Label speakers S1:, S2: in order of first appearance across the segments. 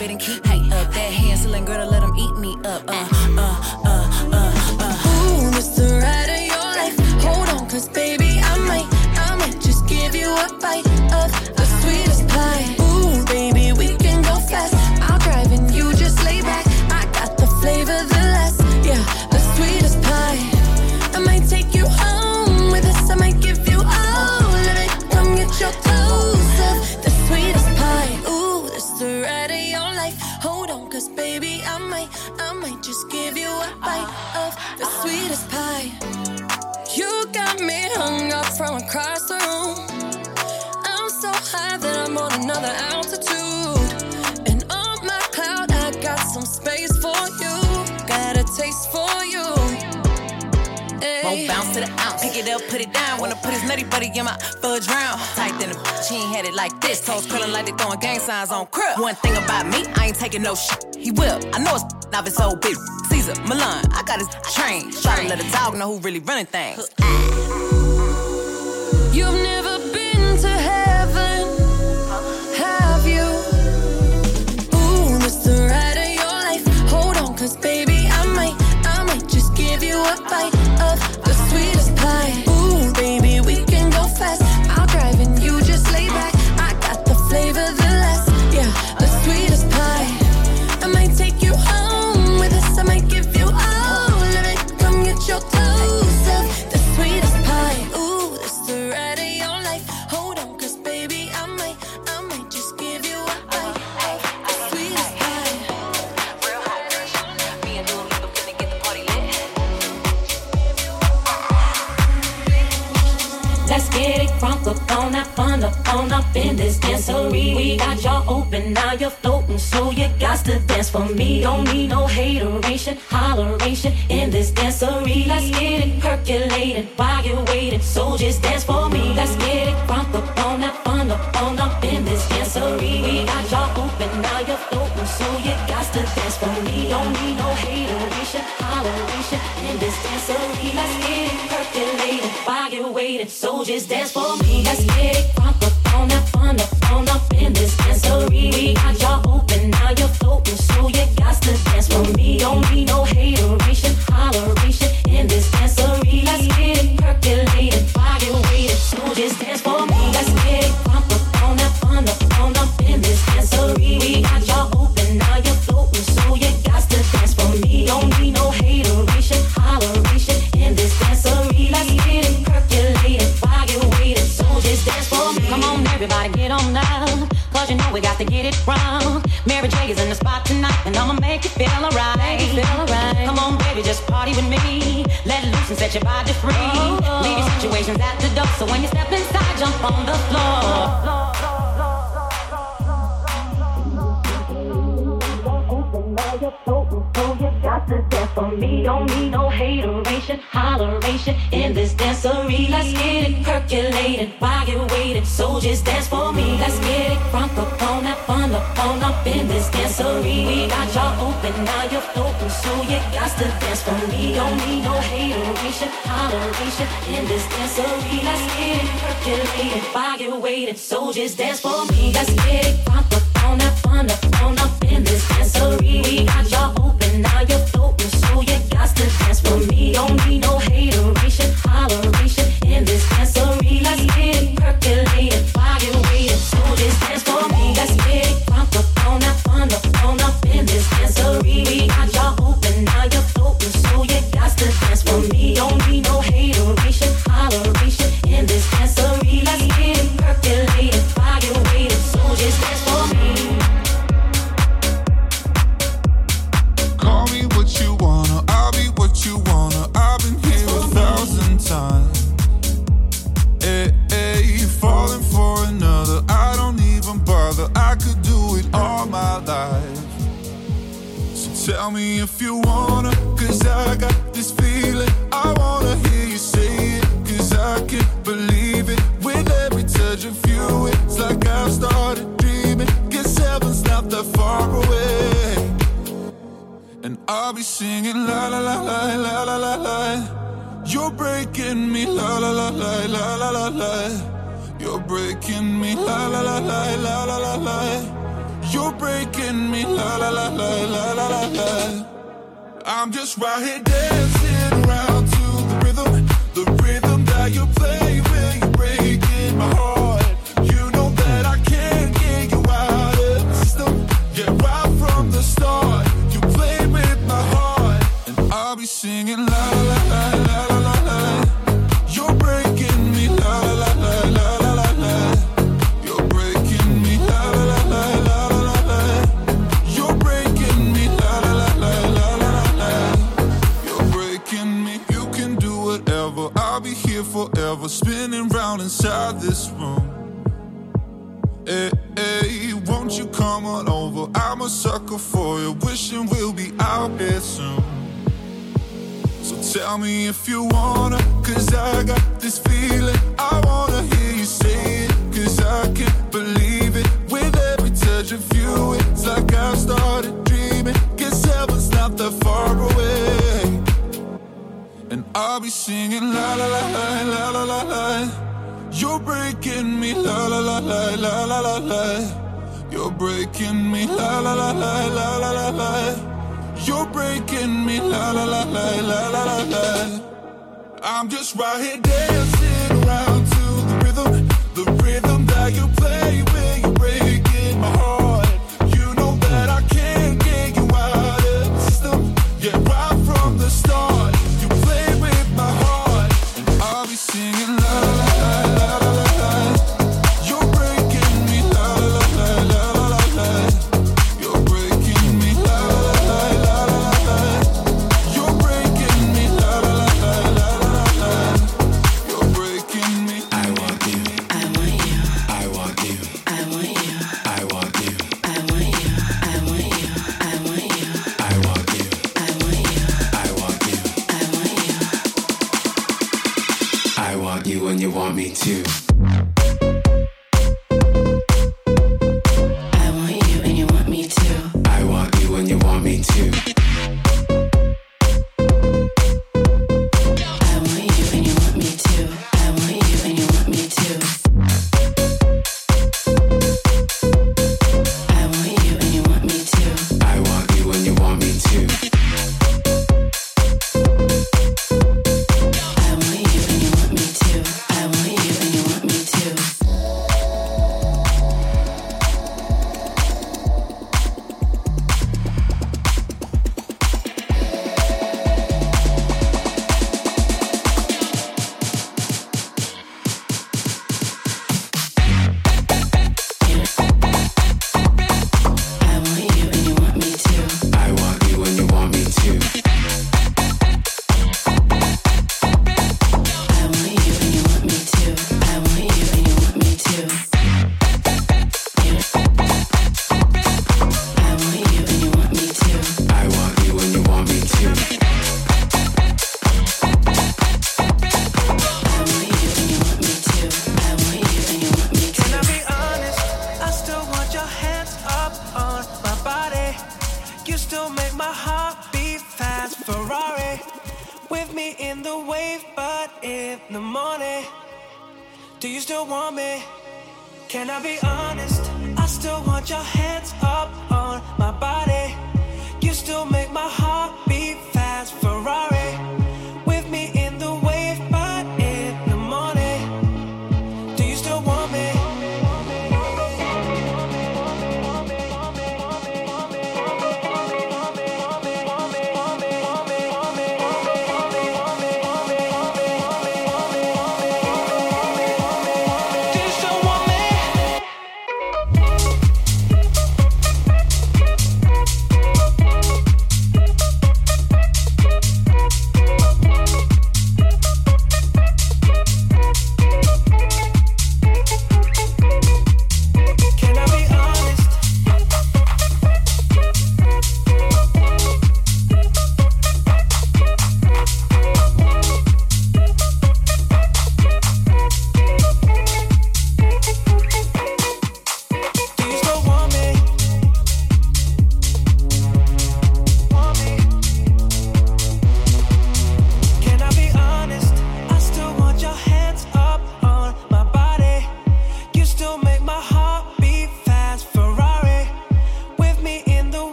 S1: Live under Dog know who really running things.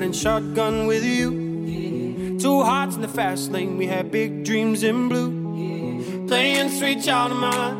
S2: riding shotgun with you. Two hearts in the fast lane, we had big dreams in blue. Playing sweet child of mine.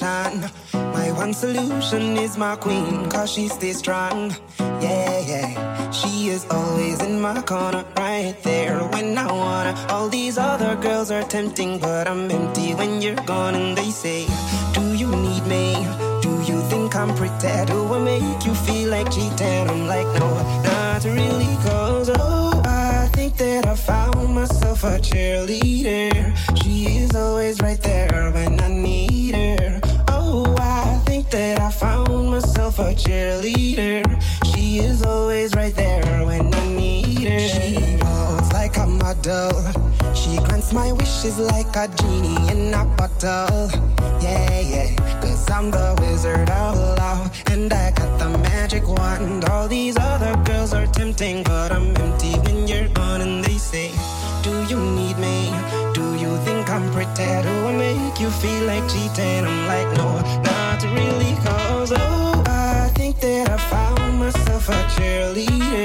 S3: Motivation. My one solution is my queen, cause she stays strong. Yeah, yeah. She is always in my corner, right there when I wanna. All these other girls are tempting, but I'm empty when you're gone. And they say, Do you need me? Do you think I'm pretty? Do I make you feel like cheating? I'm like, No, not really, like a genie in a bottle. Yeah, yeah. Cause I'm the wizard of love. And I got the magic wand. All these other girls are tempting, but I'm empty when you're gone. And they say, Do you need me? Do you think I'm pretty? Do I make you feel like cheating? I'm like, No, not really. Cause oh, I think that I found myself a cheerleader.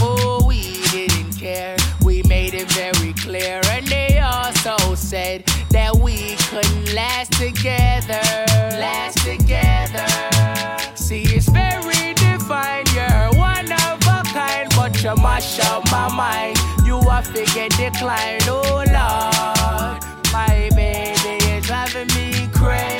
S3: Oh,
S4: we
S5: didn't care. We made it very clear. And they also said that we couldn't last together. Last together. See, it's very divine. You're one of a kind, but you mash up my mind. You are figure decline. Oh, Lord. My baby is driving me crazy.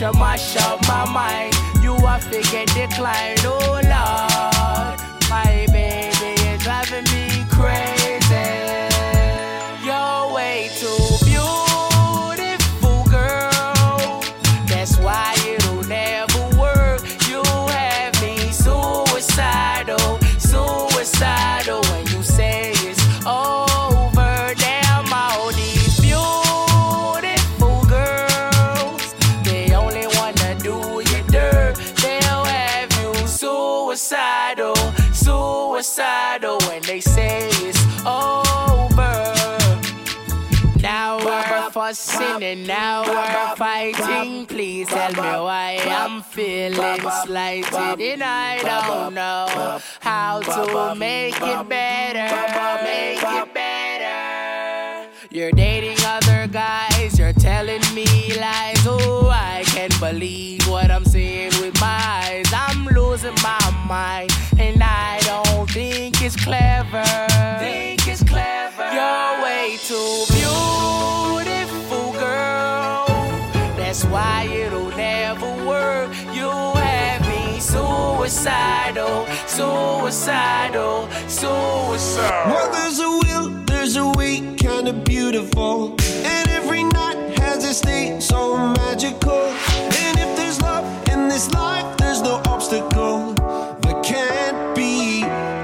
S5: you mash up my mind. You are figure decline, oh Lord. My baby is driving me suicidal when they say it's over. Now we're fussing and now we're fighting. Please tell me why I'm feeling slighted and I don't know how to make it better. Make it better. You're dating other guys, you're telling me lies. Oh, I can't believe what I'm seeing with my eyes. I'm losing my mind, and I think it's clever. Think it's clever. You're way too beautiful, girl. That's why it'll never work. You have me suicidal, suicidal, suicidal.
S6: Well, there's a will, there's a way, kinda beautiful. And every night has a state so magical. And if there's love in this life, there's no
S7: obstacle that can't be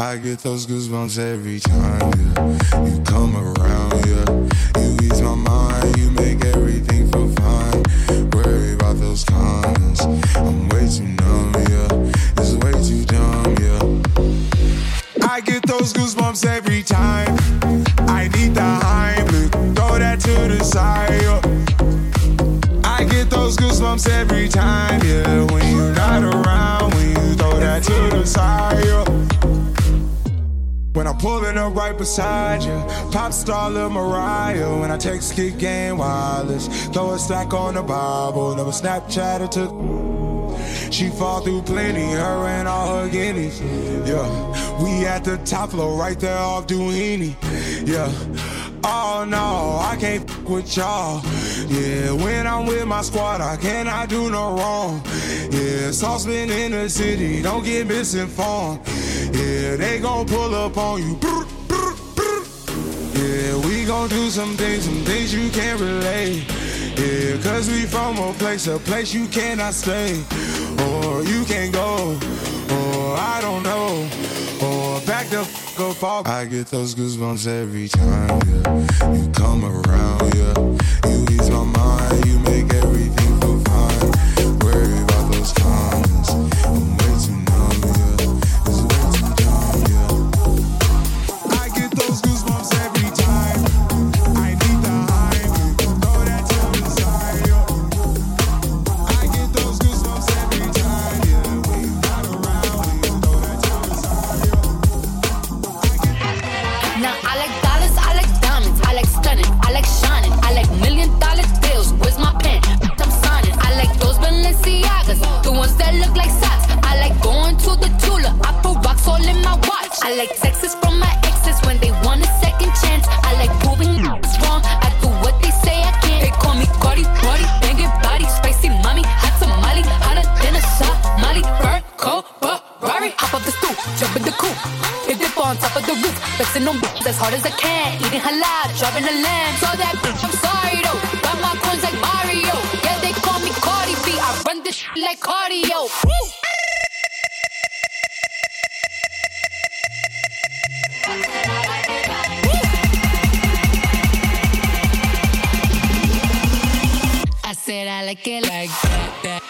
S8: I get those goosebumps every time, yeah. You come around, yeah. You ease my mind, you make everything feel fine. Worry about those comments. I'm way too numb, yeah. It's way too dumb, yeah. I get those goosebumps every pulling up right beside you, pop star Lil Mariah. When I text kick game wireless, throw a stack on the Bible, never Snapchat or took. She fall through plenty, her and all her guineas. Yeah, we at the top floor, right there off Duini. Yeah, Oh no, I can't f- with y'all. Yeah, when I'm with my squad, I cannot do no wrong. Yeah, saucepan in the city, don't get misinformed. Yeah, they gon' pull up on you. Brr, brr, brr. Yeah, we gon' do some things, some things you can't relate. Yeah, cause we from a place, a place you cannot stay. Or you can't go. Or I don't know. Or back the f up off. I get those goosebumps every time, yeah. You come around, yeah. You ease my mind, you make everything feel I
S9: like texts from my exes when they want a second chance. I like proving wrong. I do what they say I can't. They call me Cardi, Cardi, banging body, spicy mommy, hot tamale, hotter than a Somali. Fur coat, Ferrari, hop up the stoop, jump in the coupe, hit dip on top of the roof, flexing on b- as hard as I can, eating halal, driving a Lam. So that bitch, I'm sorry though, got my coins like Mario. Yeah, they call me Cardi B, I run this like cardio. Woo! I like it like that. that.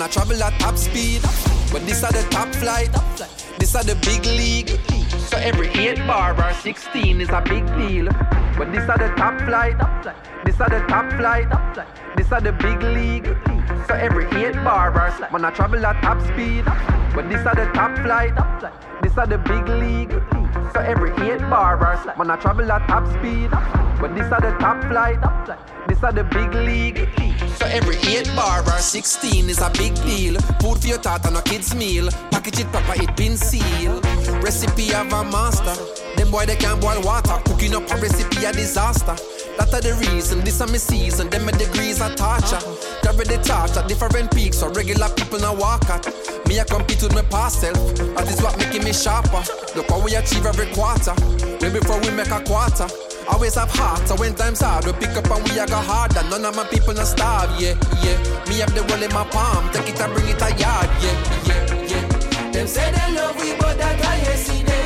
S10: Man, I travel at top speed. But this are the top flight. This are the big league. So every 8 bar or 16 is a big deal. But this are the top flight. This are the top flight. This are the big league. So every 8 bar or man I travel at top speed. But this are the top flight. This are the big league. So every 8 bar or man I travel at top speed. But this are the top flight. This are the big league. So every 8 bar or 16 is a big deal. Food for your thought and a kid's meal. Package it proper, it been sealed. Recipe of a master. Them boy they can't boil water. Cooking up a recipe a disaster. That are the reason, this are my season. Them my degrees are torture. Carry the torch at different peaks, so regular people now walk at. Me I compete with my past self. That is what making me sharper. Look how we achieve every quarter. Way before we make a quarter. Always have heart, so when times hard, we pick up and we a go harder. None of my people not starve, yeah, yeah. Me have the world in my palm, take it and bring it a yard, yeah, yeah, yeah.
S2: Them say they love we, but that I ain't see them.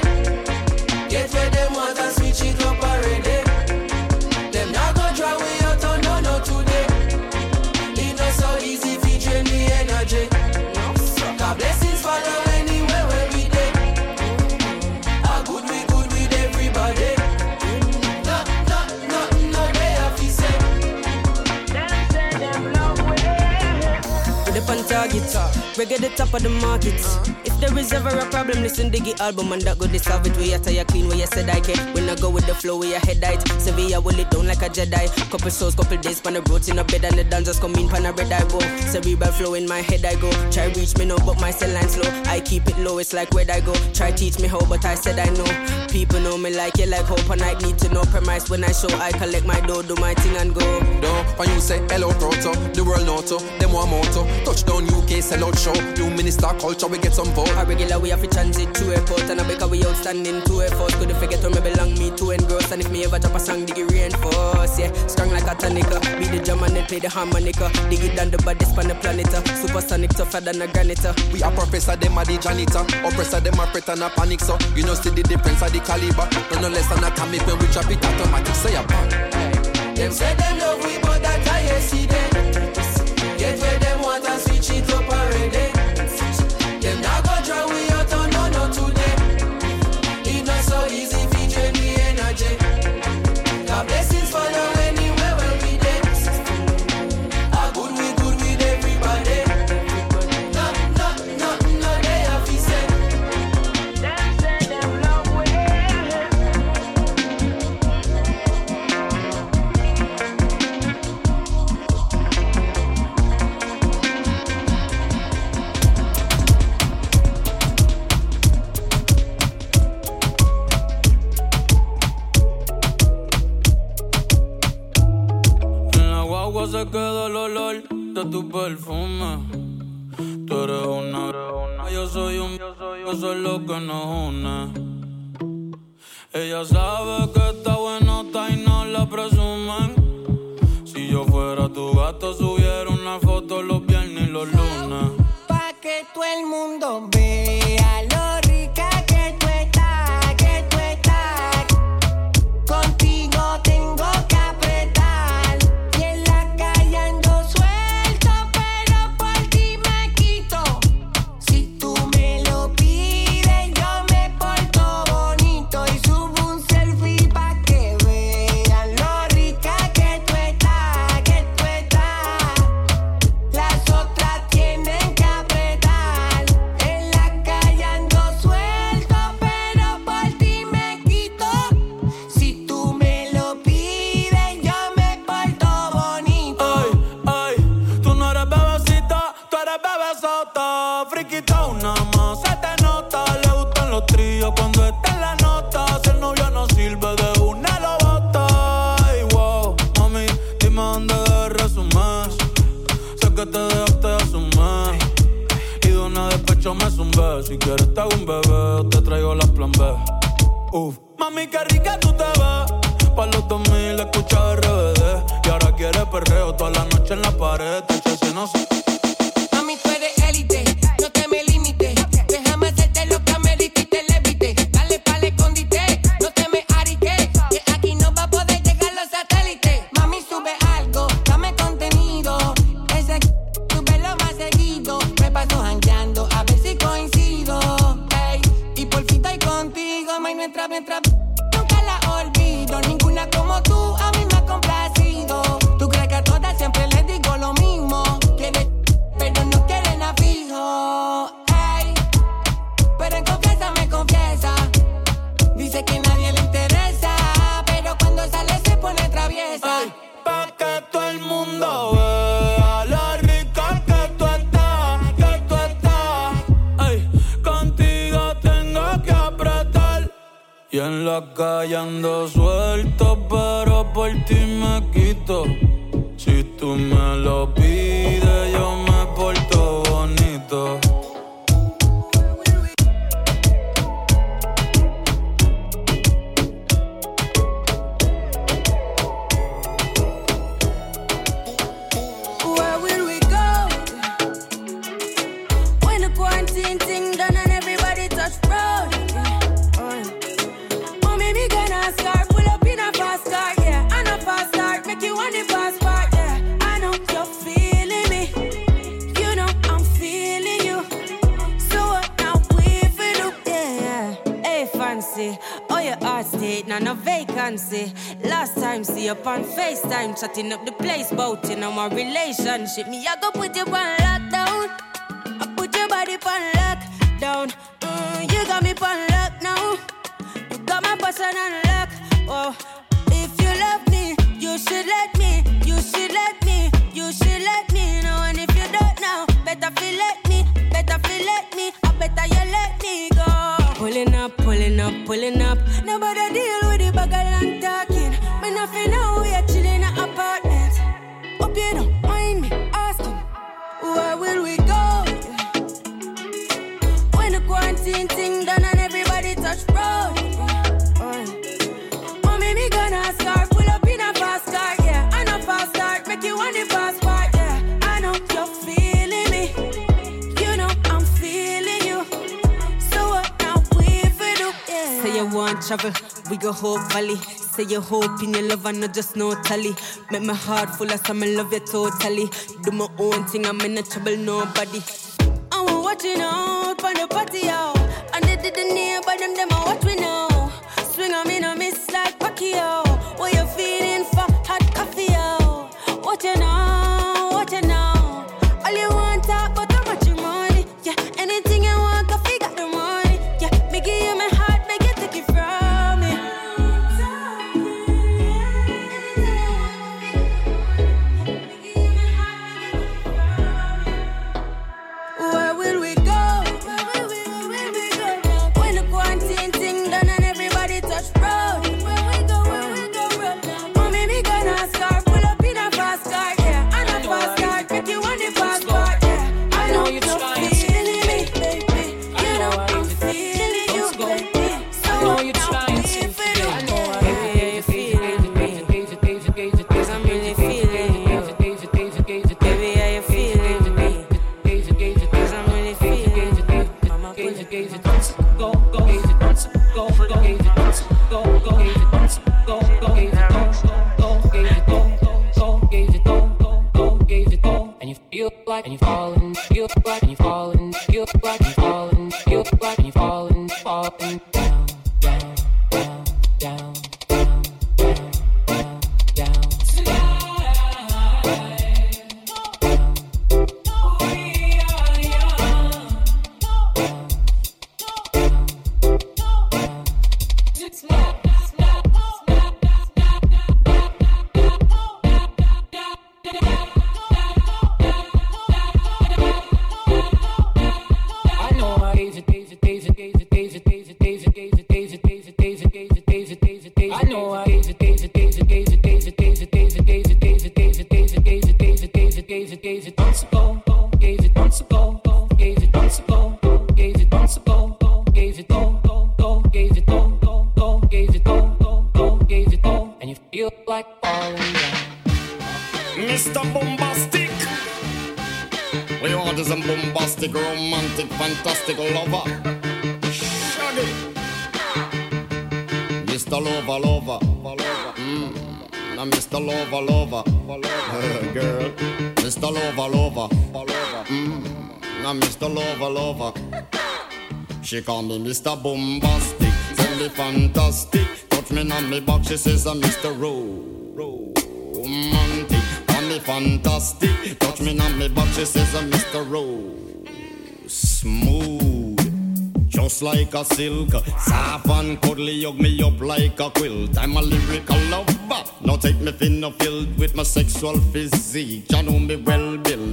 S2: On
S11: target. Uh. Reggae the top of the market. Uh-huh. If there is ever a problem, listen Diggy album and that go to solve it. We you tire clean, where you said I can. When I go with the flow, where your head height. Sevilla will it down like a Jedi. Couple souls, couple days, pan the roads in a bed and the dancers come in, pan a red I go. Cerebral flow in my head I go. Try reach me now, but my cell line slow. I keep it low, it's like where I go. Try teach me how, but I said I know. People know me like you like hope, and I need to know premise when I show. I collect my dough, do my thing and go.
S10: Don't when you say hello proto, the world know to, them want moto. Touchdown UK, sell out show. New minister culture, we get some vote.
S11: A regular we have to transit to airport and I make a way outstanding to a force. Could forget where me belong, me to engross. And if me ever drop a song, dig it reinforce. Yeah, strong like a tonica. Be the drum and then play the harmonica. Dig it down the baddest on the planet. uh. Supersonic tougher than a granite. uh.
S10: We are professor, them are the janitor. Oppressor, them are threat and a panic, so you know see the difference of the caliber. No, no less than atomic when we drop it automatic. Say a bang.
S12: Them say them love we, but that I see them.
S13: Queda el olor de tu perfume. Tú eres una, yo soy un, yo soy lo que nos une. Ella sabe que está buenota y no la presumen. Si yo fuera tu gato, subiera una foto los viernes y los lunes.
S12: Pa' que todo el mundo vea Si
S13: quieres te hago un bebé te traigo la plan B. Uf. Mami, qué rica tú te ves. Pa' los 2000 escucha RBD. Y ahora quieres perreo toda la noche en la pared. Te si no sé. up on FaceTime, chatting up the place, bout in on my relationship. Me, I go put you on Say your hope in your love and not just no tally. Make my heart full of some love you totally. Do my own thing, I'm in no trouble, nobody. I'm watching out for the party out. And they did the name, them, them
S14: She call me Mr. Bombastic, tell me fantastic. Touch me on me back, she says I'm Mr. Romantic. Call me fantastic, touch me on me back, she says I'm Mr. Ro. Smooth. Just like a silk, soft and cuddly, hug me up like a quilt. I'm a lyrical lover. Now take me thin or filled with my sexual physique. You know me well, Bill.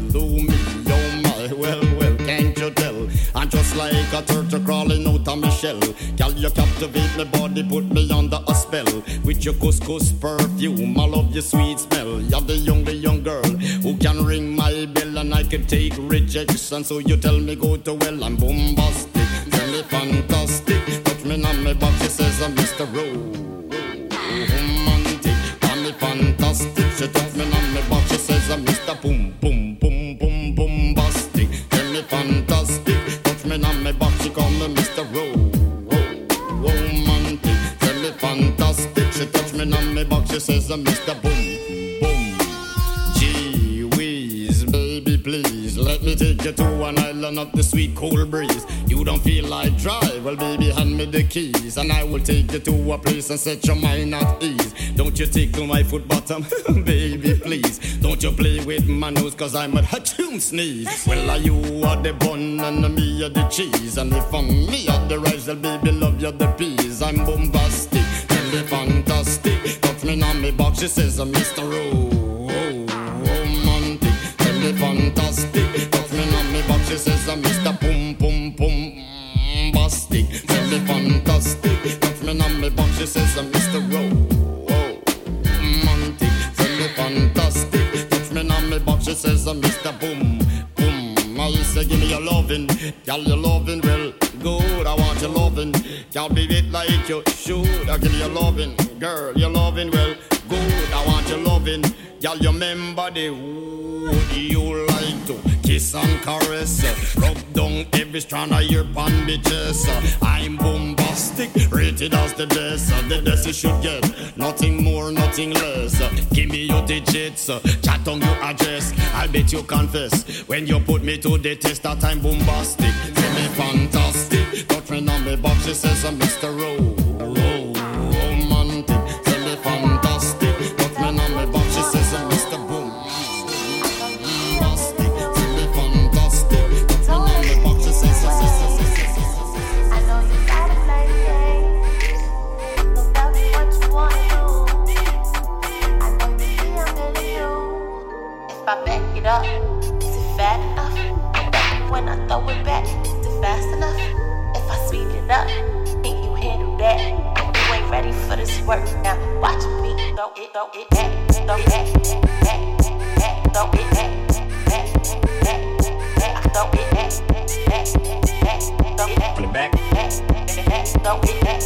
S14: turtle crawling out of my shell. Girl, you captivate my body, put me under a spell. With your couscous perfume, I love your sweet smell. You're the young, the young girl who can ring my bell, and I can take rejection. So you tell me go to well, I'm bombastic, tell me fantastic. Touch me on my back, she says I'm Mr. Rose. a Mr. Boom Boom. Gee whiz, baby, please let me take you to an island of the sweet cool breeze. You don't feel like drive? Well, baby, hand me the keys and I will take you to a place and set your mind at ease. Don't you tickle my foot bottom, baby, please. Don't you play with my nose, cause I'm a hatchoon sneeze. Well, are you are the bun and me are the cheese. And if I'm me are the rice, well, baby, love you the peas. I'm bombastic she says I'm Mr. Oh, oh, romantic. Tell me fantastic. Touch me on me box, she says I'm Mr. Pum Pum Pum Bastic. Tell me fantastic. Touch me on me box, she says I'm Mr. Oh, oh, romantic. Tell me fantastic. Touch me on me box, she says I'm Mr. Boom Boom. I say give me your loving, girl your loving well good. I want your loving, girl be it like you should. I give you your loving, girl your loving well good. I want your loving, girl you remember the wood you like to kiss and caress. Rub down every strand of your bandages. I'm bombastic, rated as the best. The best you should get, nothing more, nothing less. Give me your digits, chat on your address. I'll bet you confess when you put me to the test that I'm bombastic. Tell me fantastic, touch me on me box. She says I'm Mr. Ro-
S15: it up, is it fat enough? When I throw it back, is it fast enough? If I speed it up, can you handle that? You ain't ready for this work now. Watch me throw it, throw it back, throw it back, back, back, throw it back, back, back, back, throw it back, back, back, throw it back.
S14: The back.
S15: Throw it back.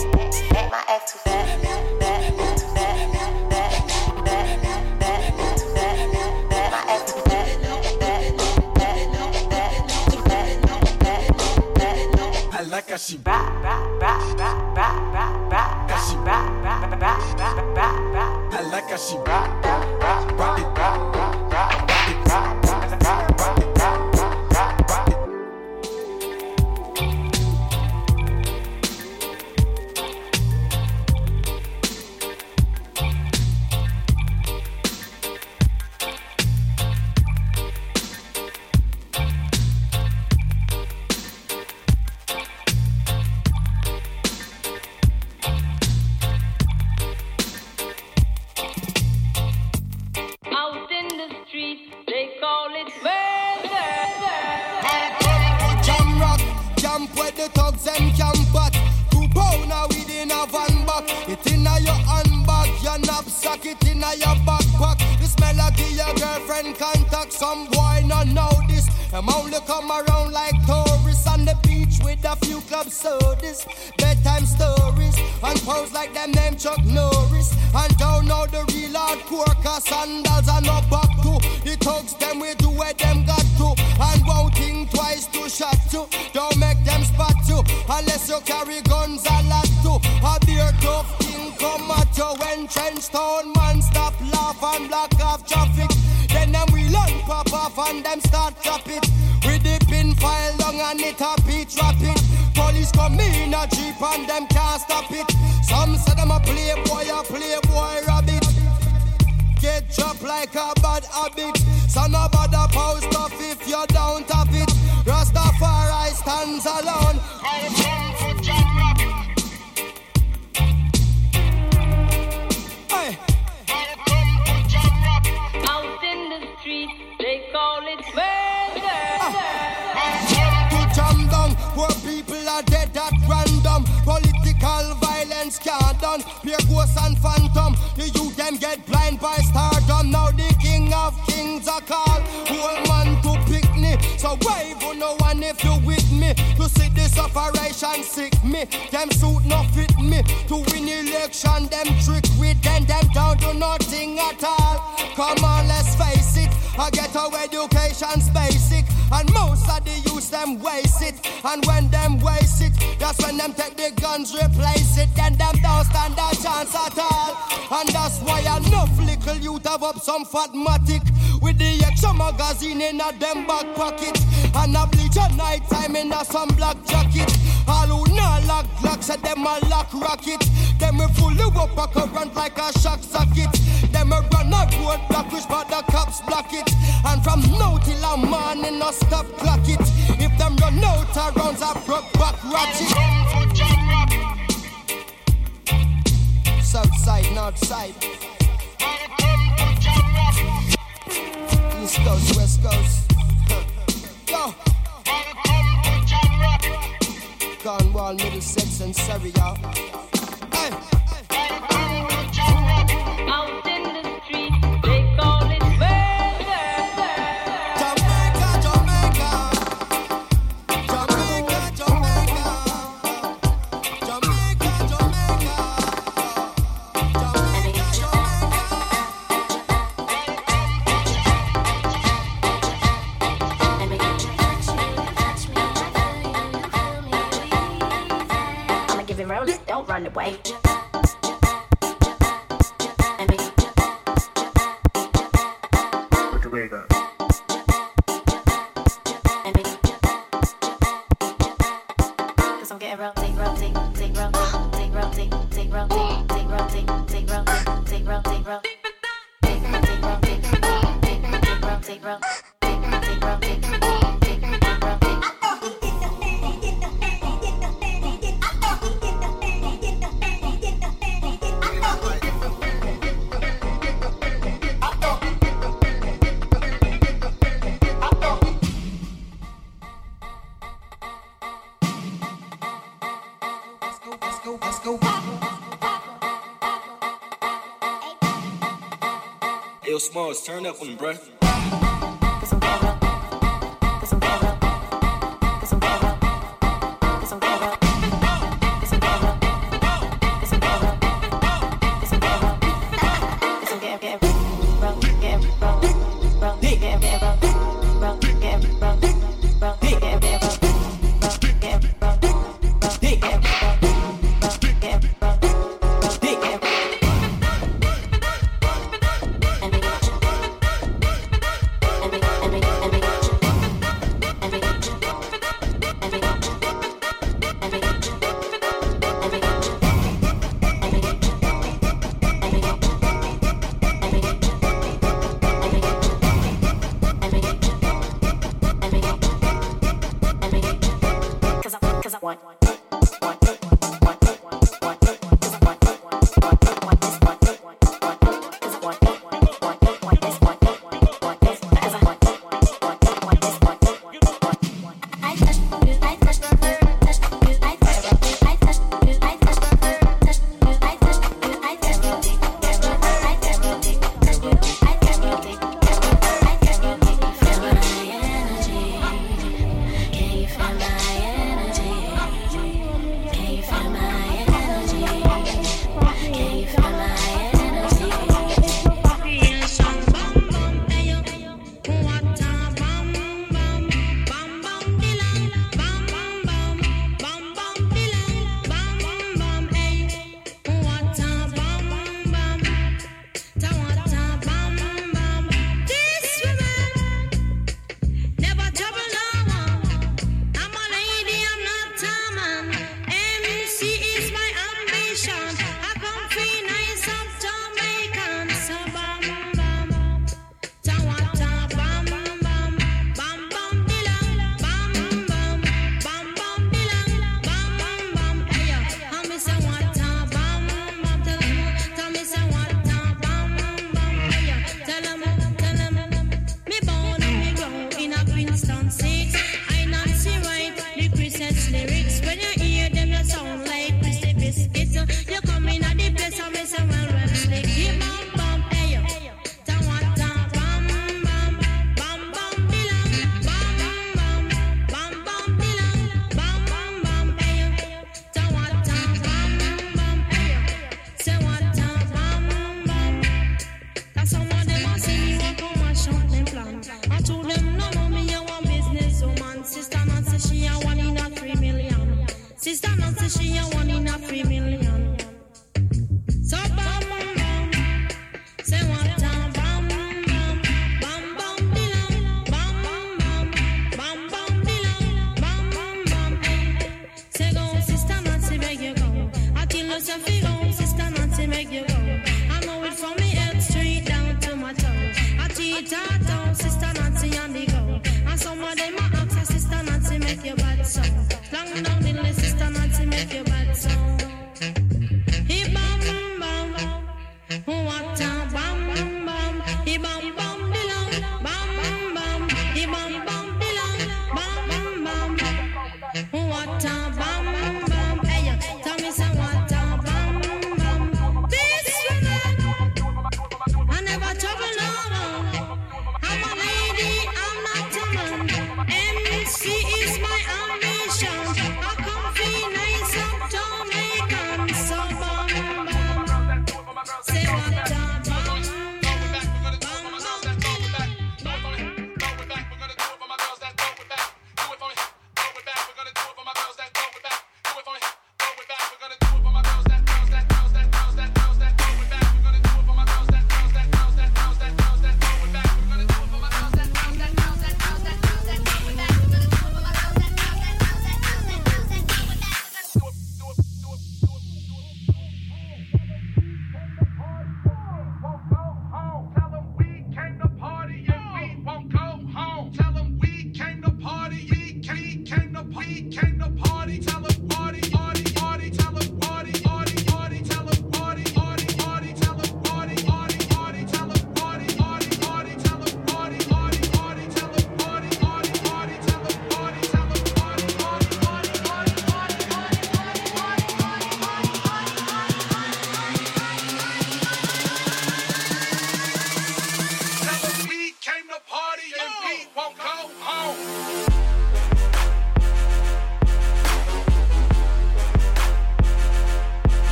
S15: My ass too fat,
S6: like how she
S15: rock, rock, rock, rock, rock, rock, rock,
S6: how she
S15: rock, rock, rock, rock, rock, rock.
S6: I like how she rock, rock, rock, rock it,
S7: contact. Some boy not know this. Them only come around like tourists on the beach with a few club sodas, bedtime stories, and pose like them name Chuck Norris. And don't know the real hardcore cause sandals are not back to. The thugs them we do where them got to, and won't think twice to shot to. Don't make them spot you unless you carry guns a lot to. A beer tough thing come at you when trench town man stop laugh and block off traffic. Pop off and them start chop it. We dip in file long and it a beat rapid. Police come in a jeep and them can't stop it. Some say them a playboy, a playboy rabbit. Get chopped like a bad habit. So no bother post off if you don't have it. Rastafari stands alone. Violence can't done. Pure ghosts and phantom. The youth them get blind by stardom. Now the king of kings are called. Whole man to pick me. So wave on no one if you with me. To see this operation sick me. Them suit no fit me. To win election, them trick with them. Them down to nothing at all. Come on, let's face it. I get our education's basic. And most of the youth them waste it. And when them waste it, that's when them take the guns, replace it. Then them don't stand a chance at all. And that's why enough little youth have up some fatmatic.
S16: With the extra magazine in a them back pocket. And a bleach at night time in a some black jacket. All who not lock them a lock rocket. Them we fully up a current like a shock socket. Them we run a road block which but the cops block it. And from now till a morning no stop clock it. If them run out of rounds I broke back ratchet. South side, north side. East coast, west coast. Yo. Cornwall, Middlesex, and Surrey, y'all. Hey.
S17: Run away.
S18: Smalls, turn up on the breath.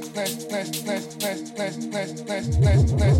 S19: Class, class, class, class, class, class, class, class, class,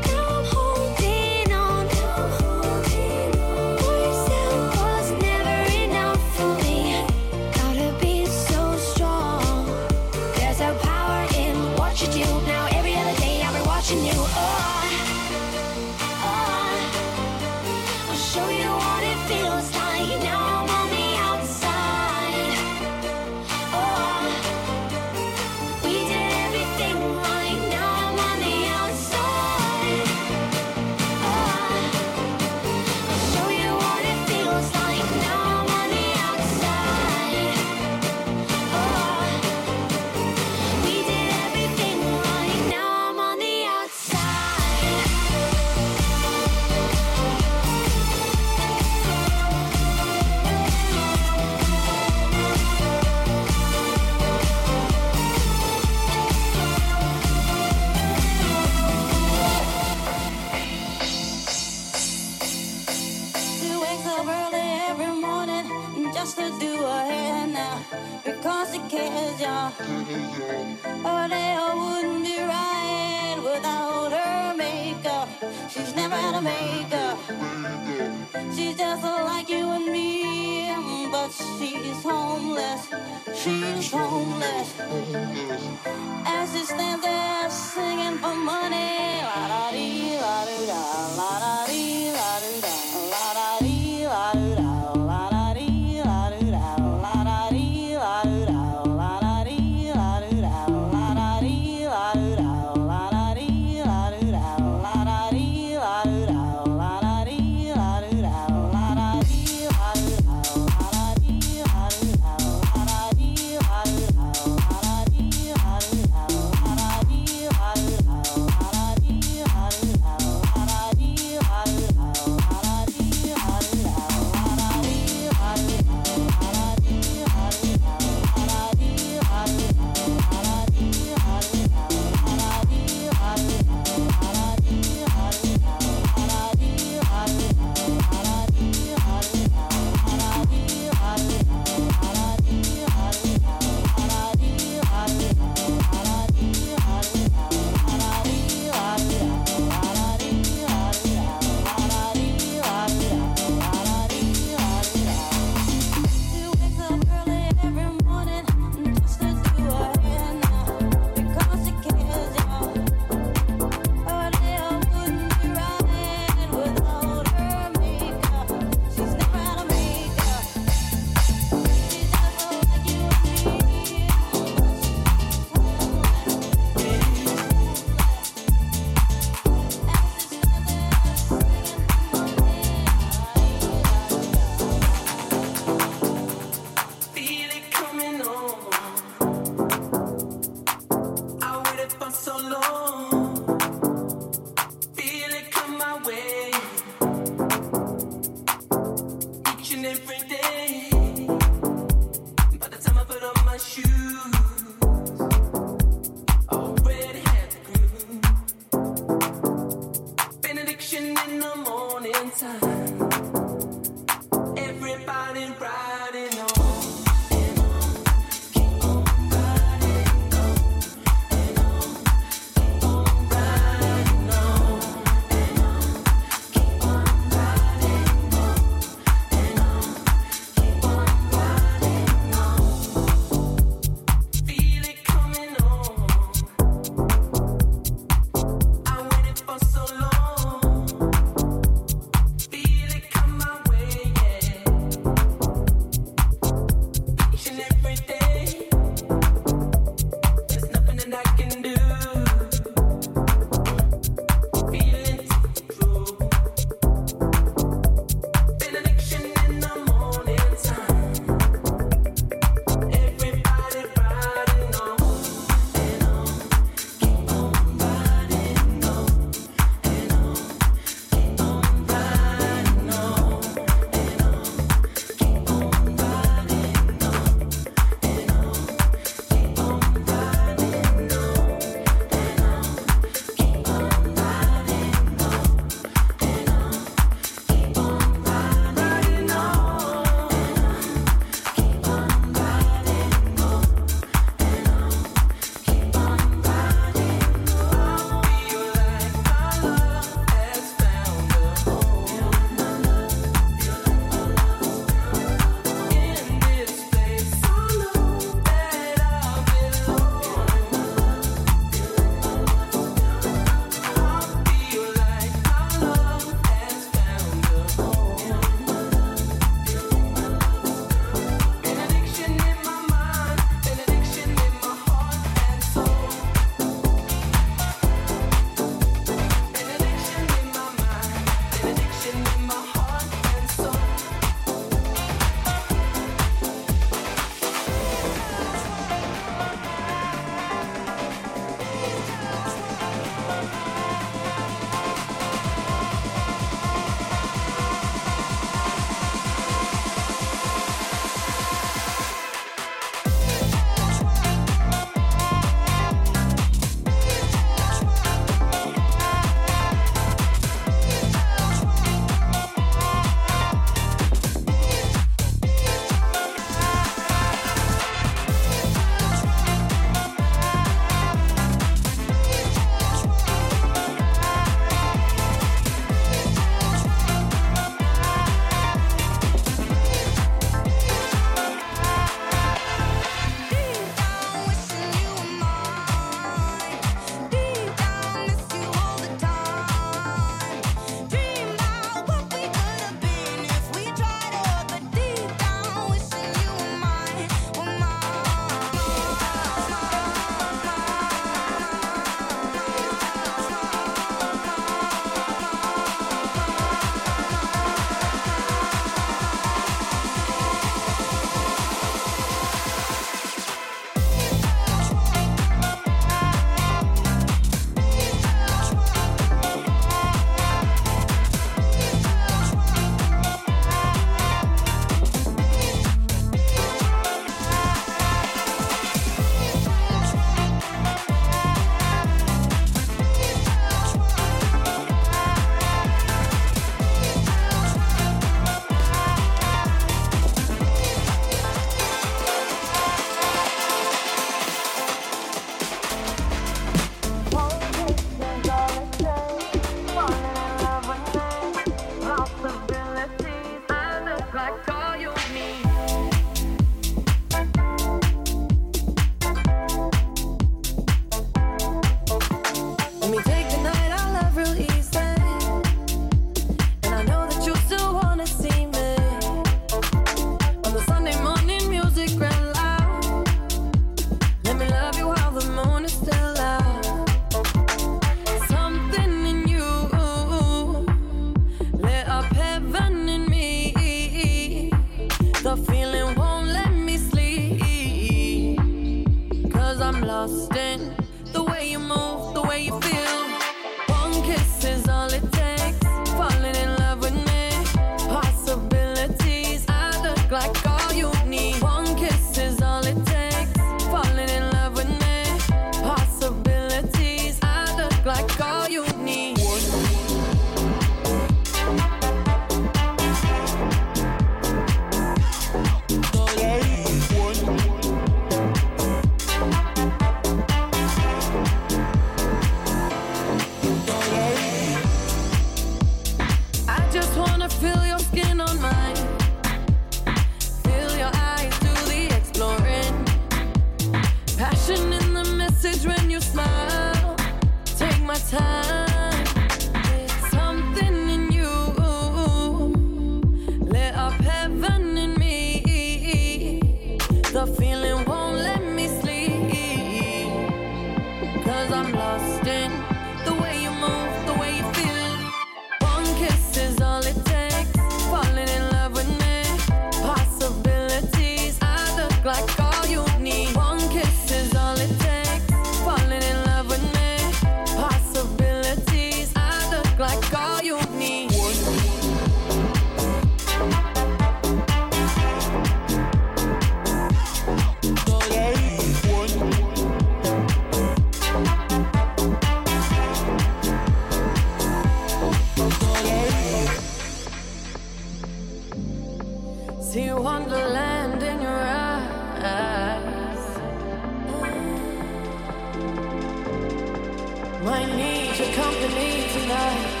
S9: company tonight.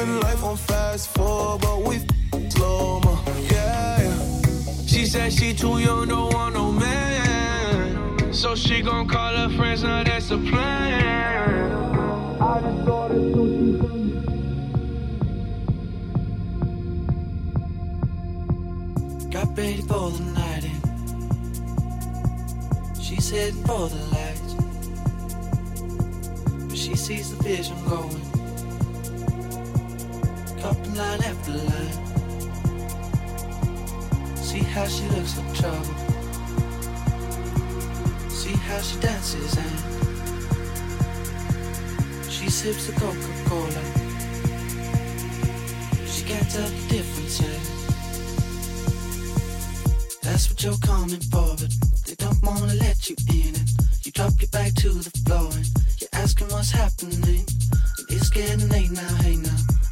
S6: Living life on fast forward, but we slow mo, yeah, yeah.
S20: She said she too young, don't want no man. So she gon' call her friends, now that's a plan. I just saw the sushi from
S21: Got ready for the night in. She's heading for the lights. But she sees the vision going. Cupping line after line. See how she looks like trouble. See how she dances and she sips the Coca-Cola. She can't tell the difference. eh? That's what you're coming for, but they don't wanna let you in. And you drop your back to the floor and you're asking what's happening. It's getting late now, hey now.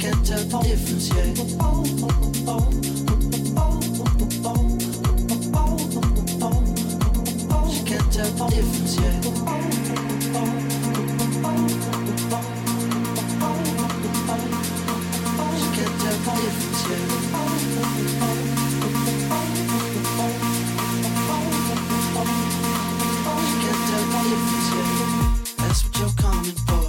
S1: weekend pour diffuser. Weekend pour diffuser. That's what you're coming for.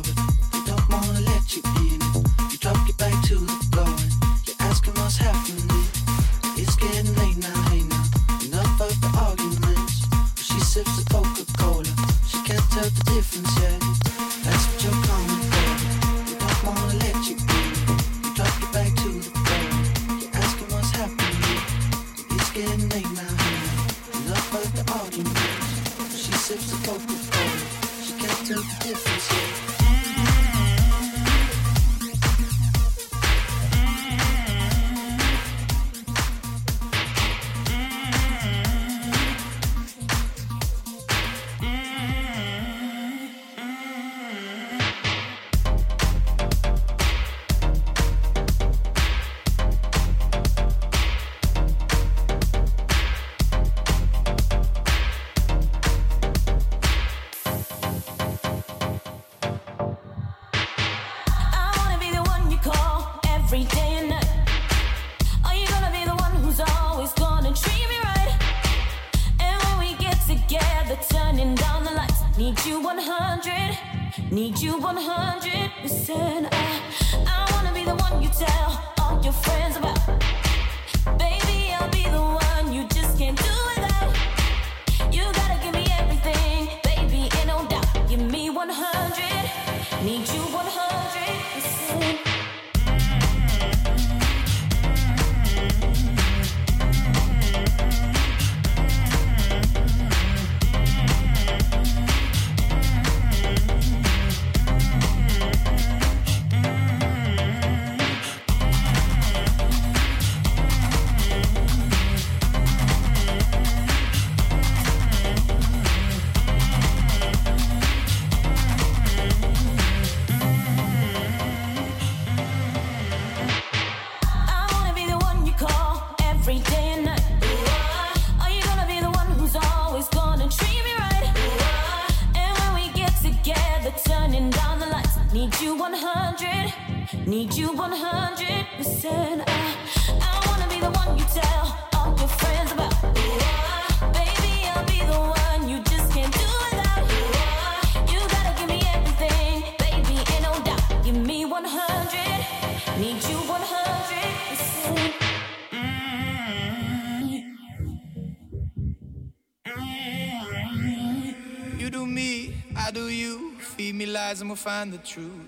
S22: find the truth.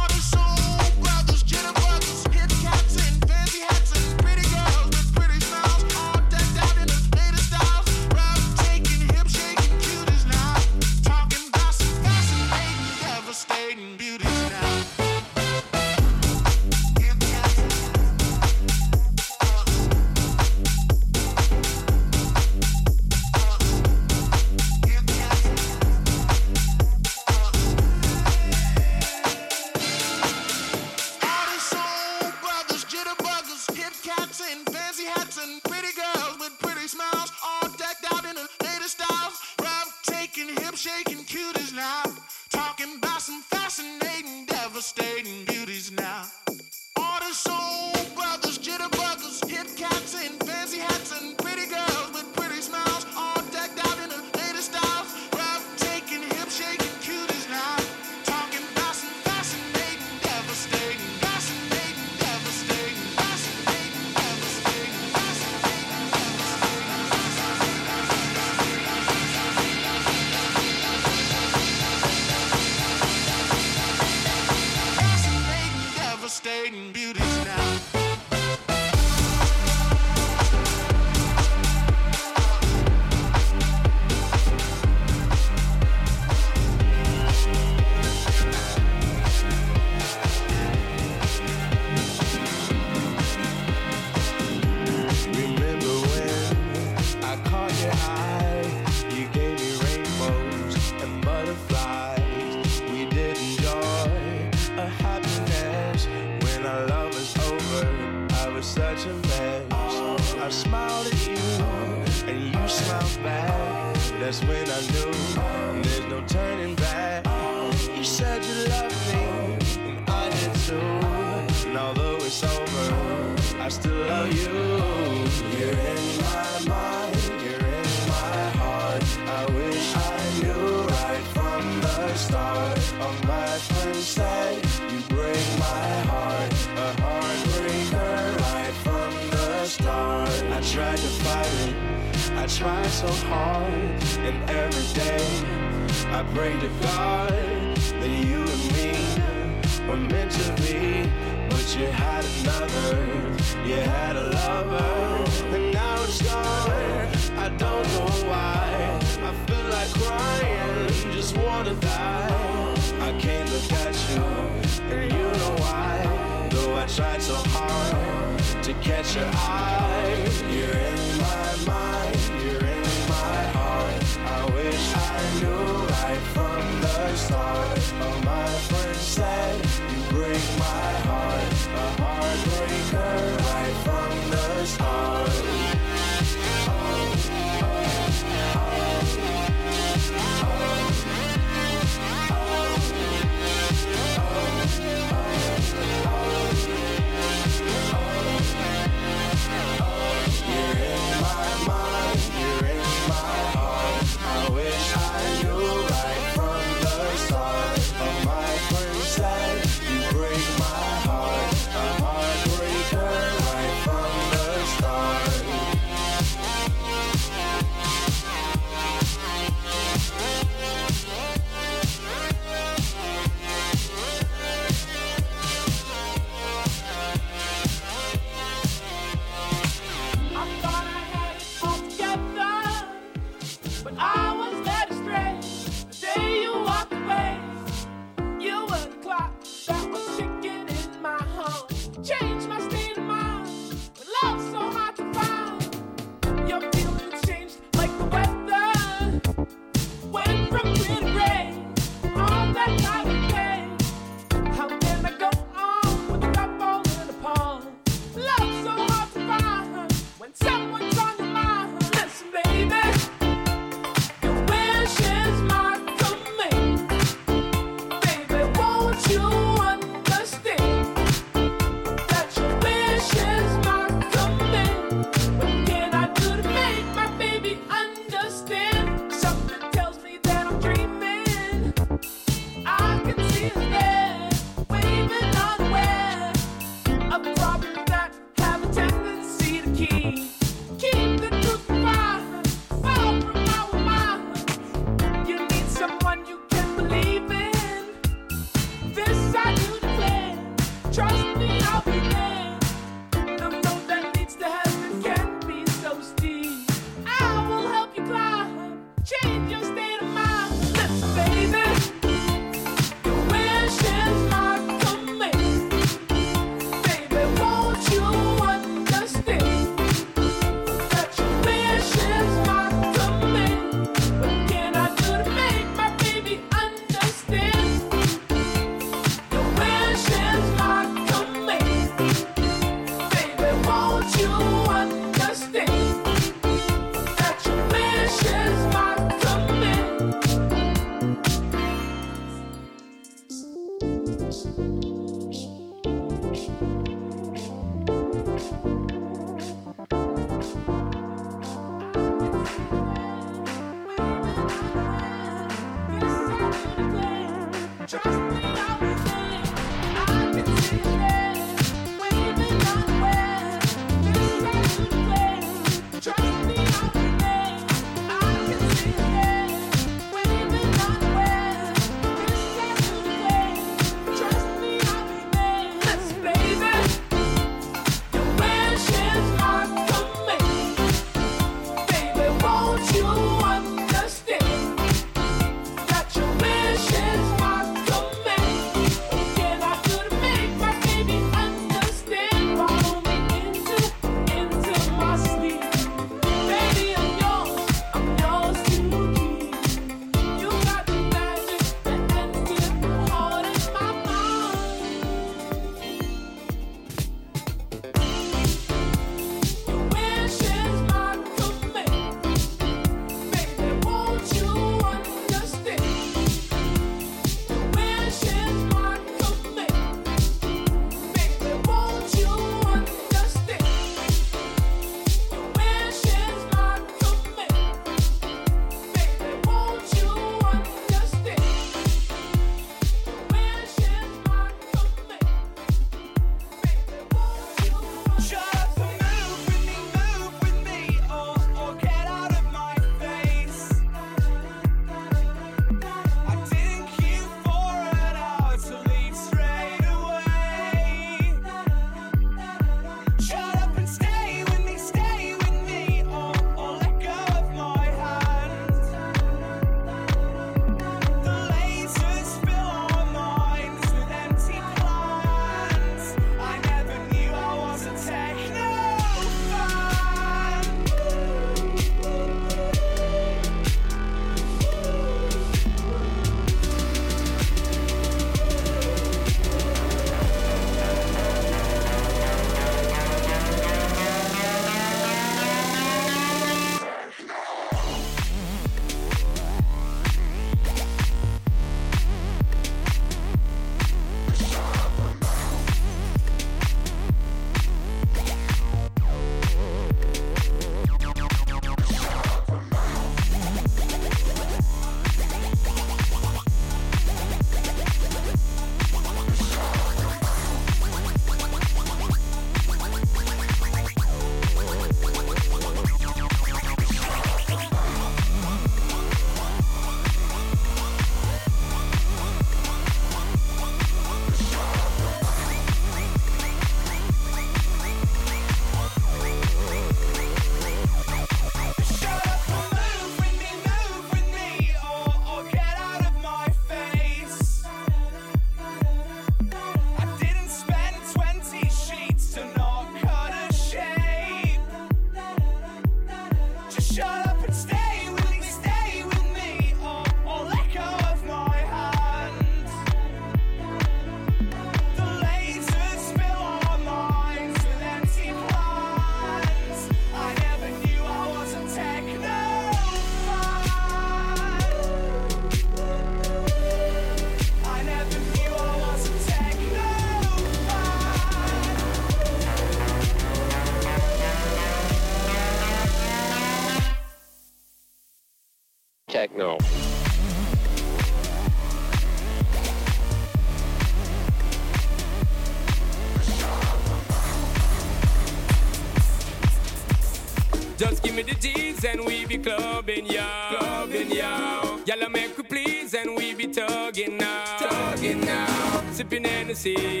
S23: Clubbing, yo. Clubbing, yo. Y'all make we please and we be tugging now. Tugging now. Sipping Hennessy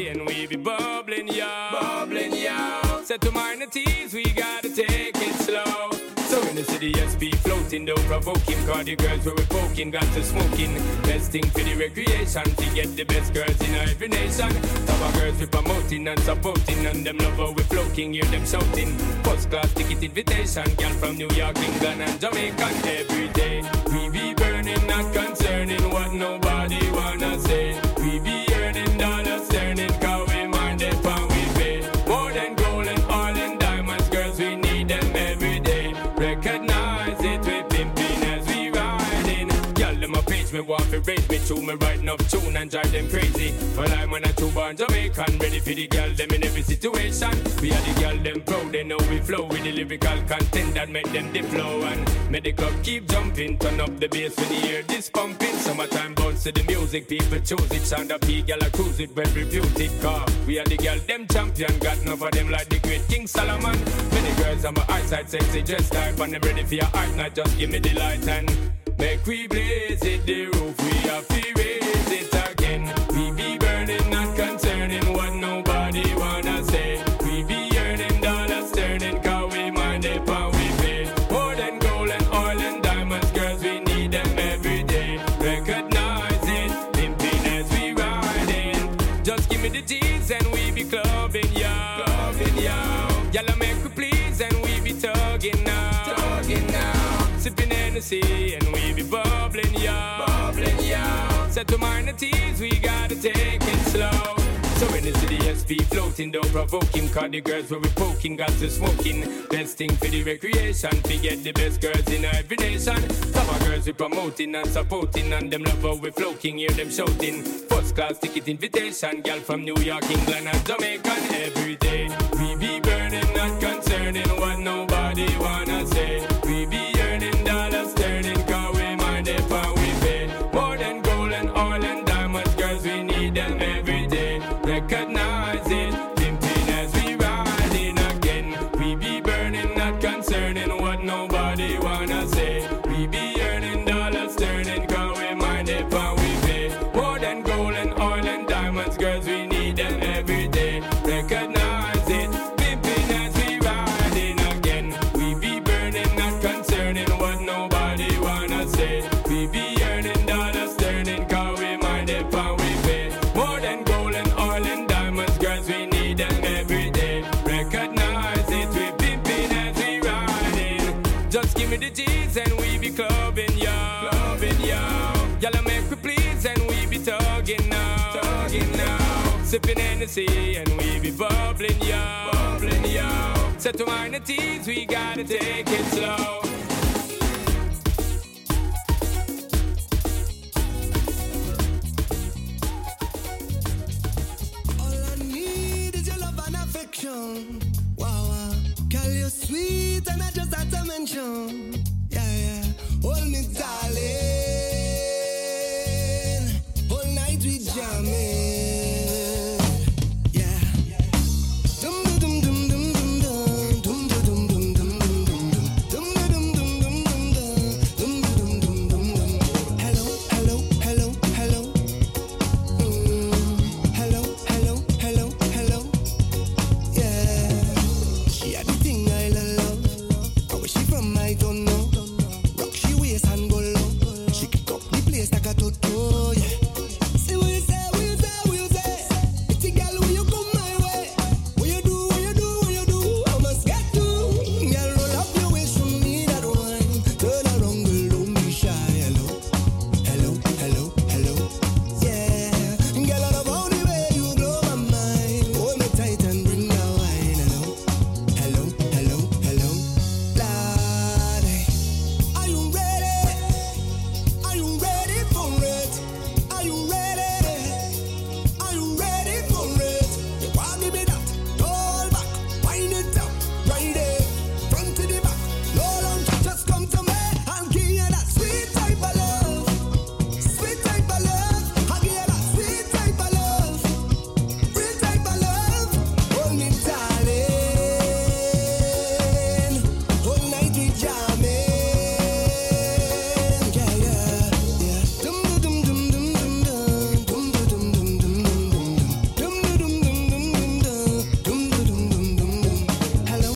S23: don't. Cause the girls we poking, got to smoking. Best thing for the recreation, to get the best girls in every nation. Of girls we promoting and supporting, and them love how we floating, hear them shouting. First class ticket invitation, girl from New York, England, and Jamaica every day. We be burning, not concerning what nobody wanna say. We be earning dollars, turning, to me writing up tune and drive them crazy. Well, I'm on a two born Jamaican, ready for the girl them in every situation. We are the girl them proud, they know we flow with the lyrical content that make them the flow and make the club keep jumping. Turn up the bass when you hear this pumping. Summertime bounce to the music, people choose it. Sound up, girl, I cruise it, well reputed car. We are the girl them champion, got enough of them like the great King Solomon. Many girls on my eyesight, sexy dress type, and them ready for your art, not just give me the light and make we blaze it. The roof we have to Set to minor teas, we gotta take it slow. So in the city, SP floating, don't provoke him. Cause the girls will be poking, got to smoking. Best thing for the recreation, to get the best girls in every nation. Some girls we promoting and supporting, and them love how we floating, hear them shouting. First class ticket invitation, girl from New York, England, and Jamaica every day. We be burning, not concerning what nobody wanna say. We be legacy, and we be bubbling, yo, bubbling, yo. Set to mind the teens, we gotta take it slow. All I need is your love and affection. Wow, wow. Girl, you're sweet, and I just had to mention. Yeah, yeah. Hold me, darling.